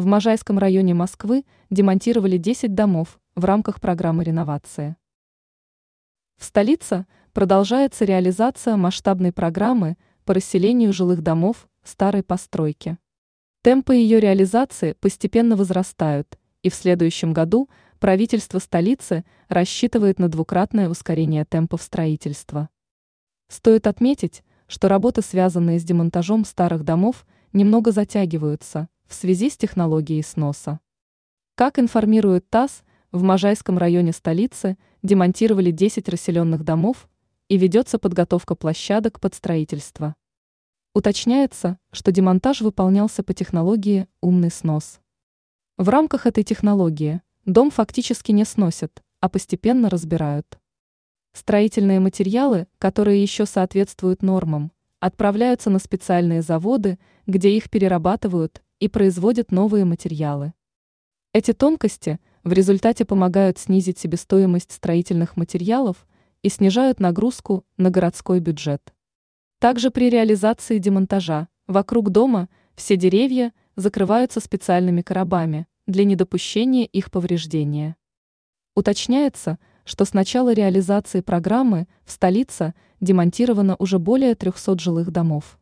В Можайском районе Москвы демонтировали 10 домов в рамках программы реновации. В столице продолжается реализация масштабной программы по расселению жилых домов старой постройки. Темпы ее реализации постепенно возрастают, и в следующем году правительство столицы рассчитывает на двукратное ускорение темпов строительства. Стоит отметить, что работы, связанные с демонтажом старых домов, немного затягиваются в связи с технологией сноса. Как информирует ТАСС, в Можайском районе столицы демонтировали 10 расселенных домов и ведется подготовка площадок под строительство. Уточняется, что демонтаж выполнялся по технологии «умный снос». В рамках этой технологии дом фактически не сносят, а постепенно разбирают. Строительные материалы, которые еще соответствуют нормам, отправляются на специальные заводы, где их перерабатывают и производят новые материалы. Эти тонкости в результате помогают снизить себестоимость строительных материалов и снижают нагрузку на городской бюджет. Также при реализации демонтажа вокруг дома все деревья закрываются специальными коробами для недопущения их повреждения. Уточняется, что с начала реализации программы в столице демонтировано уже более 300 жилых домов.